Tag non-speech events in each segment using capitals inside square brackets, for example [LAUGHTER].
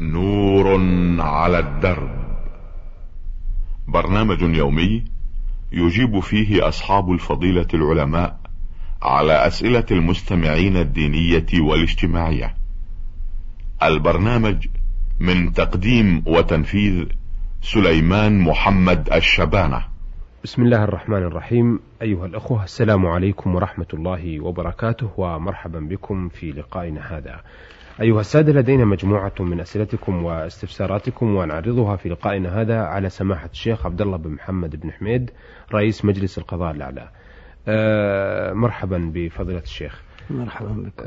نور على الدرب. برنامج يومي يجيب فيه أصحاب الفضيلة العلماء على أسئلة المستمعين الدينية والاجتماعية. البرنامج من تقديم وتنفيذ سليمان محمد الشبانة. بسم الله الرحمن الرحيم. أيها الأخوة السلام عليكم ورحمة الله وبركاته ومرحبا بكم في لقائنا هذا. أيها السادة لدينا مجموعة من أسئلتكم واستفساراتكم ونعرضها في لقائنا هذا على سماحة الشيخ عبد الله بن محمد بن حميد رئيس مجلس القضاء الأعلى. أه مرحبا بفضيلة الشيخ. مرحبا بكم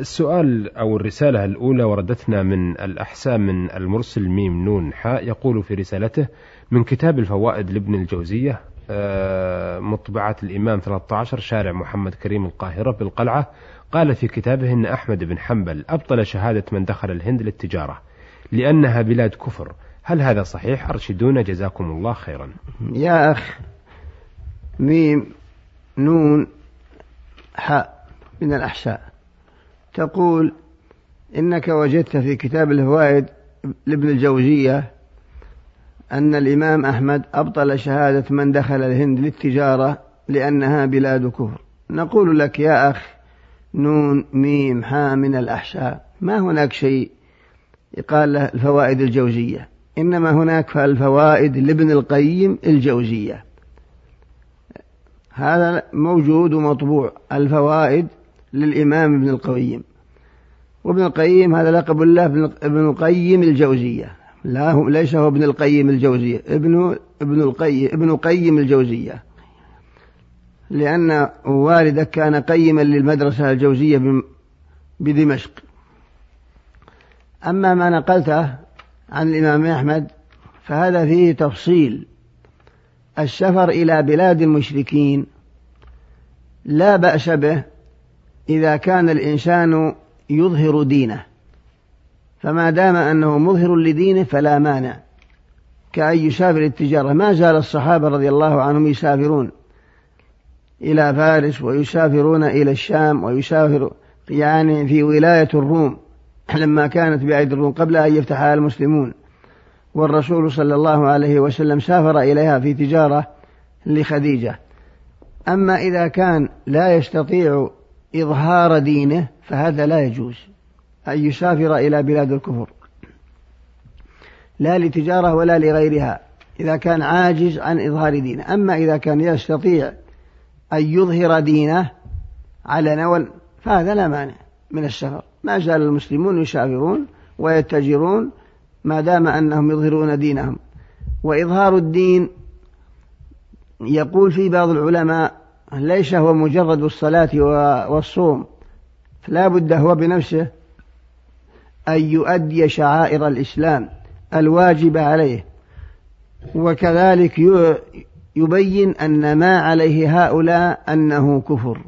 السؤال أو الرسالة الأولى وردتنا من الأحساء من المرسل ميم نون حاء يقول في رسالته من كتاب الفوائد لابن الجوزية مطبعة الإمام 13 شارع محمد كريم القاهرة بالقلعة قال في كتابه أن أحمد بن حنبل أبطل شهادة من دخل الهند للتجارة لأنها بلاد كفر. هل هذا صحيح؟ أرشدونا جزاكم الله خيرا. يا أخ ميم نون حاء من الأحساء تقول إنك وجدت في كتاب الفوائد لابن الجوزية أن الإمام أحمد أبطل شهادة من دخل الهند للتجارة لأنها بلاد كفر. نقول لك يا أخ نون ميم حاء من الأحساء ما هناك شيء يقال له الفوائد الجوزية. إنما هناك الفوائد لابن القيم الجوزية. هذا موجود ومطبوع. الفوائد للإمام ابن القيم. وابن القيم هذا لقب الله ابن القيم الجوزية. لا هو ليس هو ابن القيم الجوزية ابن ابن القيم ابن قيم الجوزية. لأن والده كان قيما للمدرسة الجوزية بدمشق. أما ما نقلته عن الإمام أحمد فهذا فيه تفصيل. السفر إلى بلاد المشركين لا بأس به إذا كان الإنسان يظهر دينه. فما دام أنه مظهر لدينه فلا مانع. كأن يسافر التجارة ما زال الصحابة رضي الله عنهم يسافرون. إلى فارس ويسافرون إلى الشام ويسافر يعني في ولاية الروم [CLEARS THROAT] لما كانت بأيدي الروم قبل أن يفتحها المسلمون. والرسول صلى الله عليه وسلم سافر إليها في تجارة لخديجة. أما إذا كان لا يستطيع إظهار دينه فهذا لا يجوز. أن يسافر إلى بلاد الكفر. لا لتجارة ولا لغيرها. إذا كان عاجز عن إظهار دينه. أما إذا كان يستطيع أن يظهر دينه على نول فهذا لا مانع من السفر ما زال المسلمون يسافرون ويتجرون ما دام أنهم يظهرون دينهم. وإظهار الدين يقول في بعض العلماء ليس هو مجرد الصلاة والصوم لا بد هو بنفسه أن يؤدي شعائر الإسلام الواجبة عليه. وكذلك يبين أن ما عليه هؤلاء أنه كفر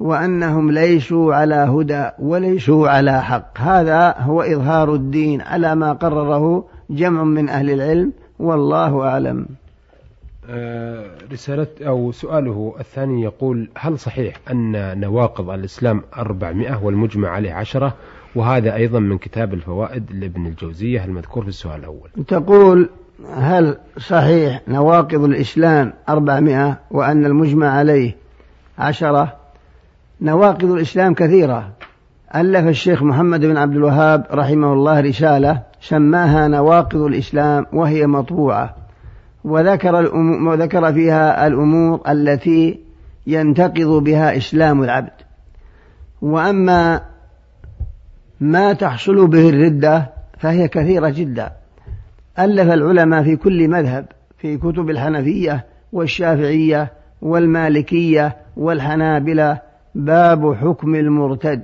وأنهم ليسوا على هدى وليسوا على حق. هذا هو إظهار الدين على ما قرره جمع من أهل العلم والله أعلم. رسالة أو سؤاله الثاني يقول هل صحيح أن نواقض الإسلام أربعمائة والمجمع عليه عشرة؟ وهذا أيضا من كتاب الفوائد لابن الجوزية المذكور في السؤال الأول. تقول هل صحيح نواقض الإسلام أربعمائة وأن المجمع عليه عشرة؟ نواقض الإسلام كثيرة. ألف الشيخ محمد بن عبد الوهاب رحمه الله رسالة سماها نواقض الإسلام وهي مطبوعة وذكر, وذكر فيها الأمور التي ينتقض بها إسلام العبد. وأما ما تحصل به الردة فهي كثيرة جدا. ألف العلماء في كل مذهب في كتب الحنفية والشافعية والمالكية والحنابلة باب حكم المرتد.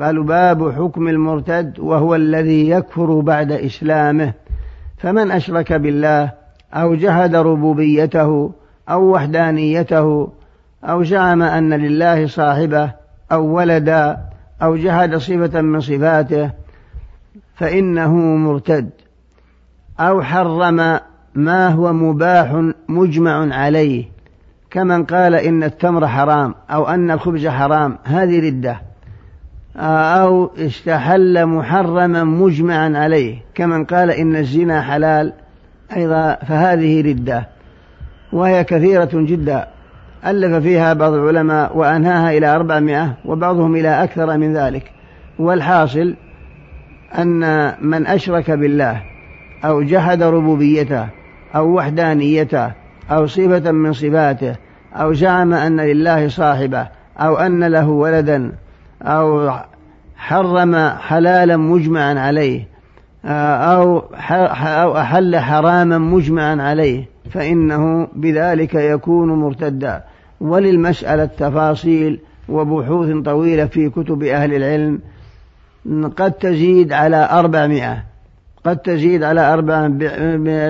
قالوا باب حكم المرتد وهو الذي يكفر بعد إسلامه. فمن أشرك بالله أو جحد ربوبيته أو وحدانيته أو زعم أن لله صاحبه أو ولدا أو جحد صفة من صفاته فإنه مرتد. أو حرم ما هو مباح مجمع عليه كمن قال إن التمر حرام أو أن الخبز حرام هذه ردة. أو استحل محرما مجمعا عليه كمن قال إن الزنا حلال أيضا فهذه ردة. وهي كثيرة جدا. ألف فيها بعض العلماء وأنهاها إلى أربعمائة وبعضهم إلى أكثر من ذلك. والحاصل أن من أشرك بالله أو جحد ربوبيته أو وحدانيته أو صفة من صفاته أو زعم أن لله صاحبة أو أن له ولدا أو حرم حلالا مجمعا عليه أو أو أحل حراما مجمعا عليه فإنه بذلك يكون مرتدا. وللمسألة تفاصيل وبحوث طويلة في كتب أهل العلم قد تزيد على أربعمائة. قد تزيد على أربعة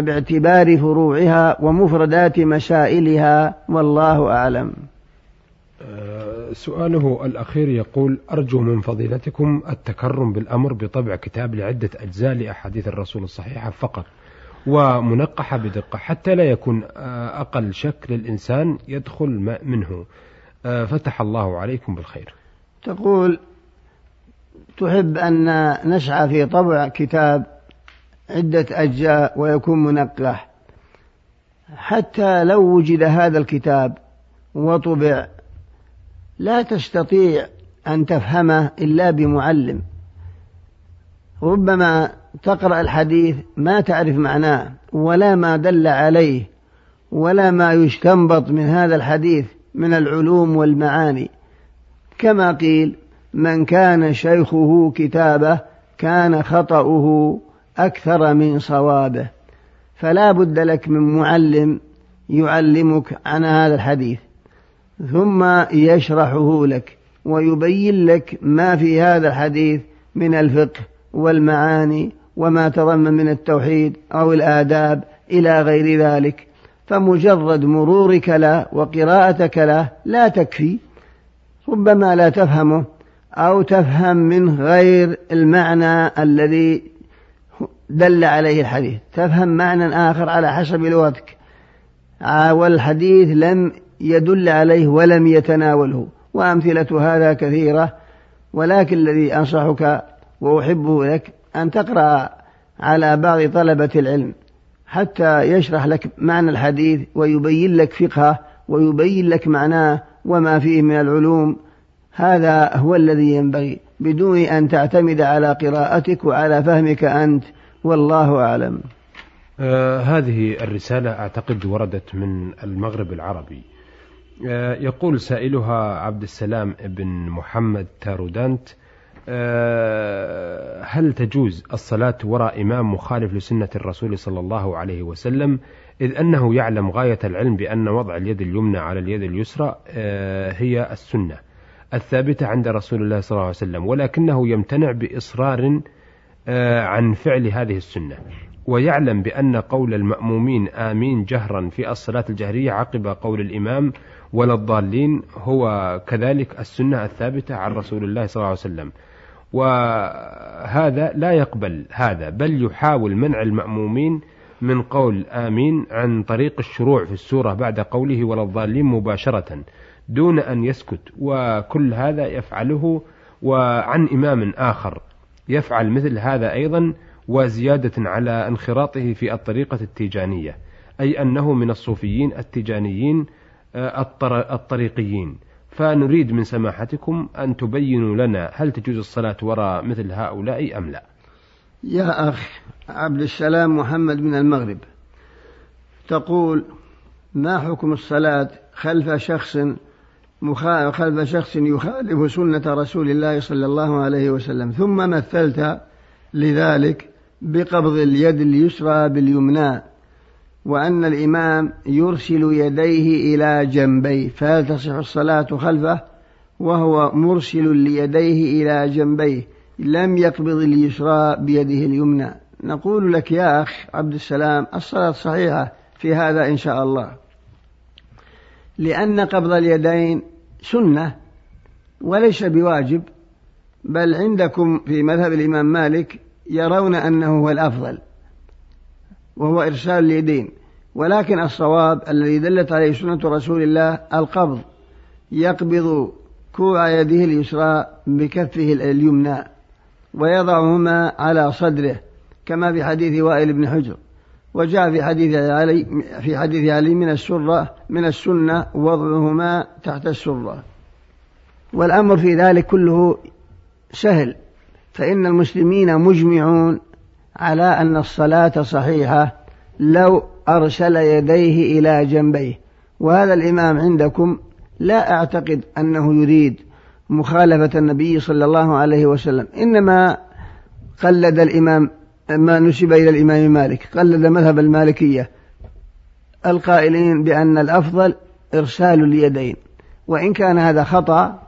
باعتبار فروعها ومفردات مسائلها والله أعلم. آه، سؤاله الأخير يقول أرجو من فضيلتكم التكرم بالأمر بطبع كتاب لعدة أجزاء لأحاديث الرسول الصحيحة فقط ومنقحة بدقة حتى لا يكون آه، أقل شك للإنسان يدخل منه. آه، فتح الله عليكم بالخير. تقول تحب أن نسعى في طبع كتاب عدة أجزاء ويكون منقح. حتى لو وجد هذا الكتاب وطبع لا تستطيع أن تفهمه إلا بمعلم. ربما تقرأ الحديث ما تعرف معناه ولا ما دل عليه ولا ما يستنبط من هذا الحديث من العلوم والمعاني. كما قيل من كان شيخه كتابه كان خطأه. أكثر من صوابه. فلا بد لك من معلم يعلمك عن هذا الحديث ثم يشرحه لك ويبين لك ما في هذا الحديث من الفقه والمعاني وما تضمن من التوحيد أو الآداب إلى غير ذلك. فمجرد مرورك له وقراءتك له لا تكفي. ربما لا تفهمه أو تفهم منه غير المعنى الذي دل عليه الحديث. تفهم معنى آخر على حسب لغتك. والحديث لم يدل عليه ولم يتناوله. وأمثلة هذا كثيرة. ولكن الذي أنصحك وأحبه لك أن تقرأ على بعض طلبة العلم. حتى يشرح لك معنى الحديث ويبين لك فقهه ويبين لك معناه وما فيه من العلوم. هذا هو الذي ينبغي. بدون أن تعتمد على قراءتك وعلى فهمك أنت. والله أعلم. آه هذه الرسالة أعتقد وردت من المغرب العربي. آه يقول سائلها عبد السلام بن محمد تارودانت آه هل تجوز الصلاة وراء إمام مخالف لسنة الرسول صلى الله عليه وسلم إذ أنه يعلم غاية العلم بأن وضع اليد اليمنى على اليد اليسرى آه هي السنة الثابتة عند رسول الله صلى الله عليه وسلم ولكنه يمتنع بإصرار عن فعل هذه السنة. ويعلم بأن قول المأمومين آمين جهرا في الصلاة الجهرية عقب قول الإمام ولا الضالين هو كذلك السنة الثابتة عن رسول الله صلى الله عليه وسلم. وهذا لا يقبل هذا بل يحاول منع المأمومين من قول آمين عن طريق الشروع في السورة بعد قوله ولا الضالين مباشرة دون أن يسكت. وكل هذا يفعله وعن إمام آخر. يفعل مثل هذا أيضا وزيادة على انخراطه في الطريقة التيجانية أي أنه من الصوفيين التيجانيين آه، الطريقيين. فنريد من سماحتكم أن تبينوا لنا هل تجوز الصلاة وراء مثل هؤلاء أم لا. يا أخ عبد السلام محمد من المغرب تقول ما حكم الصلاة خلف شخص خلف شخص يخالف سنة رسول الله صلى الله عليه وسلم ثم مثلت لذلك بقبض اليد اليسرى باليمنى وأن الإمام يرسل يديه إلى جنبيه فهل تصح الصلاة خلفه وهو مرسل ليديه إلى جنبيه لم يقبض اليسرى بيده اليمنى. نقول لك يا أخ عبد السلام الصلاة صحيحة في هذا إن شاء الله. لأن قبض اليدين سنة وليس بواجب بل عندكم في مذهب الإمام مالك يرون أنه هو الأفضل وهو إرسال اليدين. ولكن الصواب الذي دلت عليه سنة رسول الله القبض. يقبض كوع يده اليسرى بكفه اليمنى ويضعهما على صدره كما في حديث وائل بن حجر. وجاء في حديث علي في حديث علي من السرة من السنة وضعهما تحت السرة. والأمر في ذلك كله سهل فإن المسلمين مجمعون على أن الصلاة صحيحة لو أرسل يديه إلى جنبيه. وهذا الإمام عندكم لا أعتقد أنه يريد مخالفة النبي صلى الله عليه وسلم إنما قلد الإمام ما نسب إلى الإمام مالك. قلد مذهب المالكية القائلين بأن الأفضل إرسال اليدين وإن كان هذا خطأ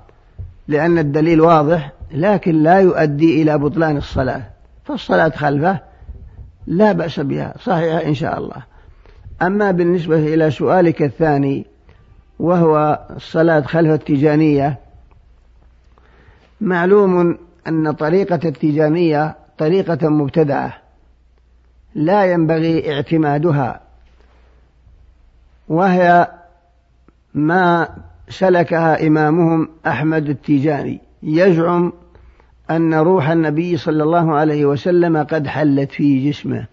لأن الدليل واضح لكن لا يؤدي إلى بطلان الصلاة فالصلاة خلفه لا بأس بها صحيحة إن شاء الله. أما بالنسبة إلى سؤالك الثاني وهو الصلاة خلف التيجانية معلوم أن طريقة التيجانية طريقة مبتدعة لا ينبغي اعتمادها وهي ما سلكها إمامهم أحمد التيجاني. يزعم أن روح النبي صلى الله عليه وسلم قد حلت في جسمه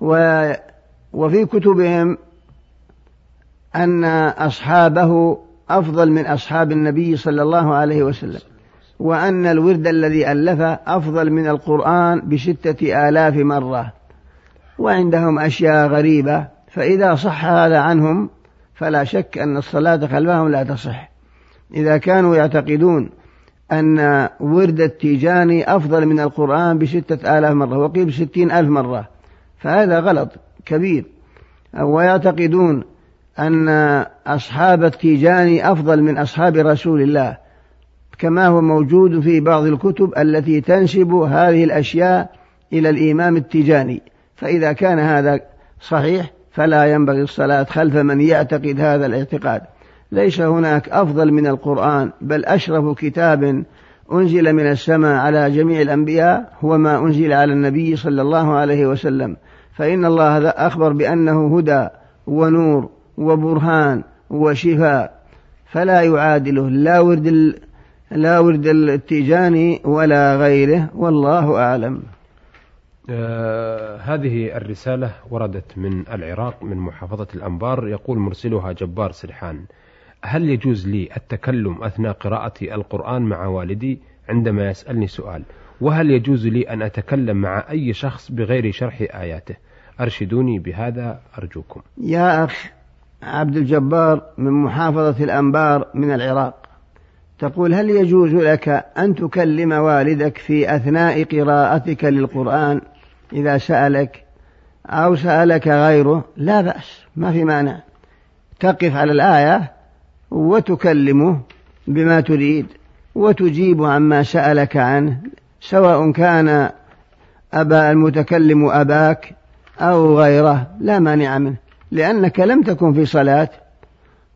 و وفي كتبهم أن أصحابه أفضل من أصحاب النبي صلى الله عليه وسلم. وأن الورد الذي ألفه أفضل من القرآن بستة آلاف مرة. وعندهم أشياء غريبة فإذا صح هذا عنهم فلا شك أن الصلاة خلفهم لا تصح. إذا كانوا يعتقدون أن ورد التيجاني أفضل من القرآن بستة آلاف مرة وقيل بستين ألف مرة فهذا غلط كبير. ويعتقدون أن أصحاب التيجاني أفضل من أصحاب رسول الله. كما هو موجود في بعض الكتب التي تنسب هذه الأشياء إلى الإمام التيجاني فإذا كان هذا صحيح فلا ينبغي الصلاة خلف من يعتقد هذا الاعتقاد. ليس هناك أفضل من القرآن بل أشرف كتاب أنزل من السماء على جميع الأنبياء هو ما أنزل على النبي صلى الله عليه وسلم. فإن الله أخبر بأنه هدى ونور وبرهان وشفاء. فلا يعادله لا ورد لا ورد التيجاني ولا غيره والله أعلم. آه هذه الرسالة وردت من العراق من محافظة الأنبار. يقول مرسلها جبار سرحان هل يجوز لي التكلم أثناء قراءة القرآن مع والدي؟ عندما يسألني سؤال وهل يجوز لي أن أتكلم مع أي شخص بغير شرح آياته؟ أرشدوني بهذا أرجوكم. يا أخ عبد الجبار من محافظة الأنبار من العراق. تقول هل يجوز لك أن تكلم والدك في أثناء قراءتك للقرآن إذا سألك أو سألك غيره؟ لا بأس ما في مانع. تقف على الآية وتكلمه بما تريد وتجيب عما سألك عنه سواء كان أبا المتكلم أباك أو غيره لا مانع منه. لأنك لم تكن في صلاة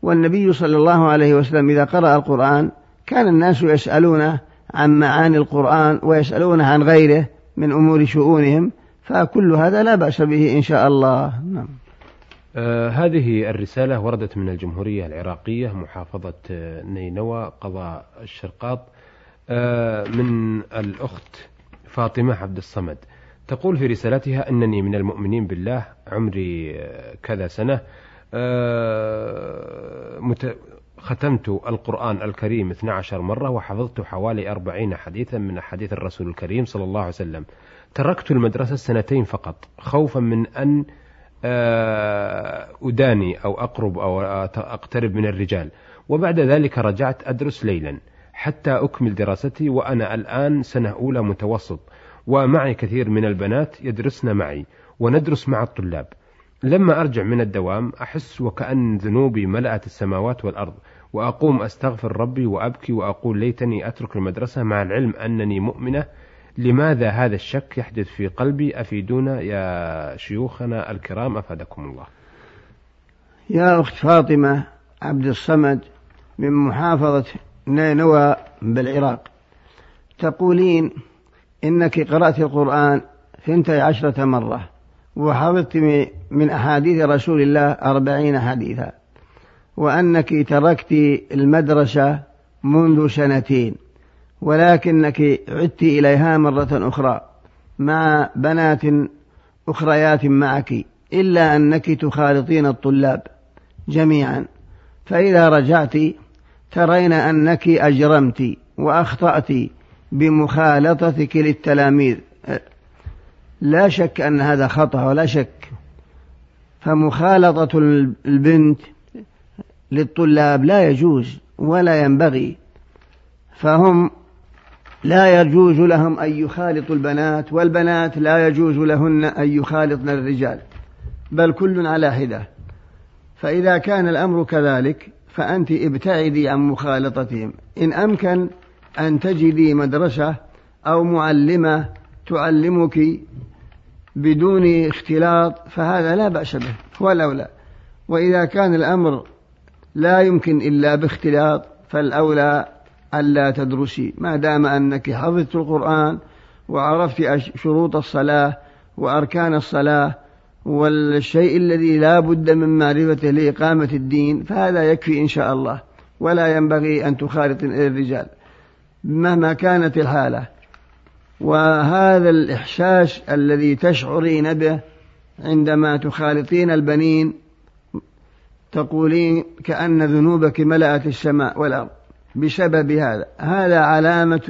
والنبي صلى الله عليه وسلم إذا قرأ القرآن كان الناس يسألونه عن معاني القرآن ويسألونه عن غيره من أمور شؤونهم فكل هذا لا بأس به إن شاء الله. نعم. آه هذه الرسالة وردت من الجمهورية العراقية محافظة آه، نينوى قضاء الشرقاط. آه من الأخت فاطمة عبد الصمد. تقول في رسالتها أنني من المؤمنين بالله عمري آه، كذا سنة آه، مت... ختمت القرآن الكريم 12 مرة وحفظت حوالي 40 حديثا من أحاديث الرسول الكريم صلى الله عليه وسلم. تركت المدرسة سنتين فقط خوفا من أن آه، أداني أو أقرب أو أقترب من الرجال. وبعد ذلك رجعت أدرس ليلا حتى أكمل دراستي وأنا الآن سنة أولى متوسط. ومعي كثير من البنات يدرسن معي وندرس مع الطلاب. لما أرجع من الدوام أحس وكأن ذنوبي ملأت السماوات والأرض وأقوم أستغفر ربي وأبكي وأقول ليتني أترك المدرسة مع العلم أنني مؤمنة. لماذا هذا الشك يحدث في قلبي؟ أفيدونا يا شيوخنا الكرام أفادكم الله. يا أخت فاطمة عبد الصمد من محافظة نينوى بالعراق تقولين إنك قرأت القرآن ثنتي عشرة مرة. وحفظت من أحاديث رسول الله أربعين حديثا. وأنك تركت المدرسة منذ سنتين ولكنك عدت إليها مرة أخرى مع بنات أخريات معك إلا أنك تخالطين الطلاب جميعا. فإذا رجعت ترين أنك أجرمت وأخطأت بمخالطتك للتلاميذ لا شك أن هذا خطأ ولا شك. فمخالطة البنت للطلاب لا يجوز ولا ينبغي. فهم لا يجوز لهم أن يخالطوا البنات والبنات لا يجوز لهن أن يخالطن الرجال بل كل على حدة. فإذا كان الأمر كذلك فأنت ابتعدي عن مخالطتهم. إن أمكن أن تجدي مدرسة أو معلمة تعلمك بدون اختلاط فهذا لا بأس به والأولى وإذا كان الأمر لا يمكن إلا باختلاط فالأولى ألا تدرسي. ما دام أنك حفظت القرآن وعرفت شروط الصلاة وأركان الصلاة والشيء الذي لا بد من معرفته لإقامة الدين فهذا يكفي إن شاء الله. ولا ينبغي أن تخالط الرجال. مهما كانت الحالة. وهذا الإحساس الذي تشعرين به عندما تخالطين البنين تقولين كأن ذنوبك ملأت السماء والأرض بسبب هذا. هذا علامة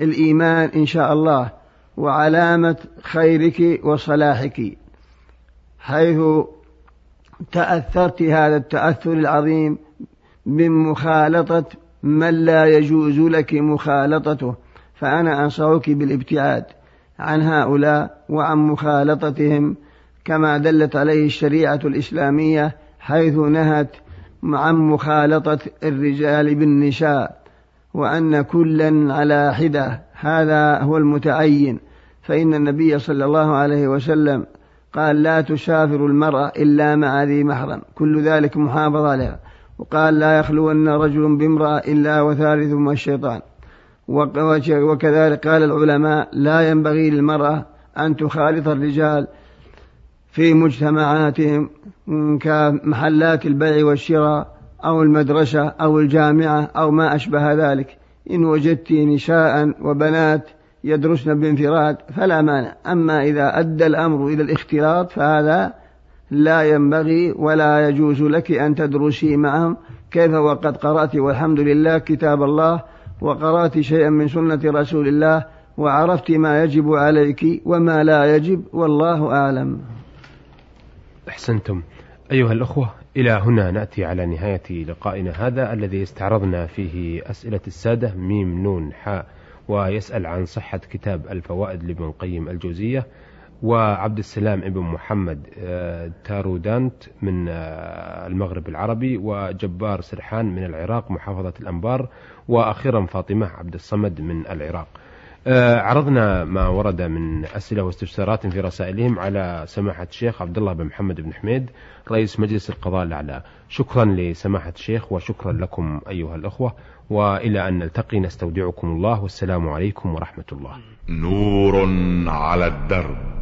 الإيمان إن شاء الله وعلامة خيرك وصلاحك. حيث تأثرت هذا التأثر العظيم من مخالطة من لا يجوز لك مخالطته. فأنا أنصحك بالابتعاد عن هؤلاء وعن مخالطتهم كما دلت عليه الشريعة الإسلامية حيث نهت عن مخالطة الرجال بالنساء وأن كلا على حدة هذا هو المتعين. فإن النبي صلى الله عليه وسلم قال لا تسافر المرأة إلا مع ذي محرم كل ذلك محافظة عليها. وقال لا يخلون رجل بامرأة إلا وثالثهما الشيطان. وكذلك قال العلماء لا ينبغي للمرأة أن تخالط الرجال في مجتمعاتهم كمحلات البيع والشراء أو المدرسة أو الجامعة أو ما أشبه ذلك. إن وجدت نساء وبنات يدرسن بانفراد فلا مانع. أما إذا أدى الأمر إلى الاختلاط فهذا لا ينبغي ولا يجوز لك أن تدرسي معهم. كيف وقد قرأت والحمد لله كتاب الله وقرأت شيئا من سنة رسول الله وعرفت ما يجب عليك وما لا يجب والله أعلم. أحسنتم. أيها الأخوة إلى هنا نأتي على نهاية لقائنا هذا الذي استعرضنا فيه أسئلة السادة ميم نون حاء ويسأل عن صحة كتاب الفوائد لابن القيم الجوزية. وعبد السلام ابن محمد آه، تارودانت من آه، المغرب العربي وجبار سرحان من العراق محافظة الأنبار وأخيرا فاطمة عبد الصمد من العراق. آه، عرضنا ما ورد من أسئلة واستفسارات في رسائلهم على سماحة الشيخ عبد الله بن محمد بن حميد رئيس مجلس القضاء الأعلى. شكرا لسماحة الشيخ وشكرا لكم أيها الأخوة وإلى أن نلتقي. نستودعكم الله والسلام عليكم ورحمة الله. نور على الدرب.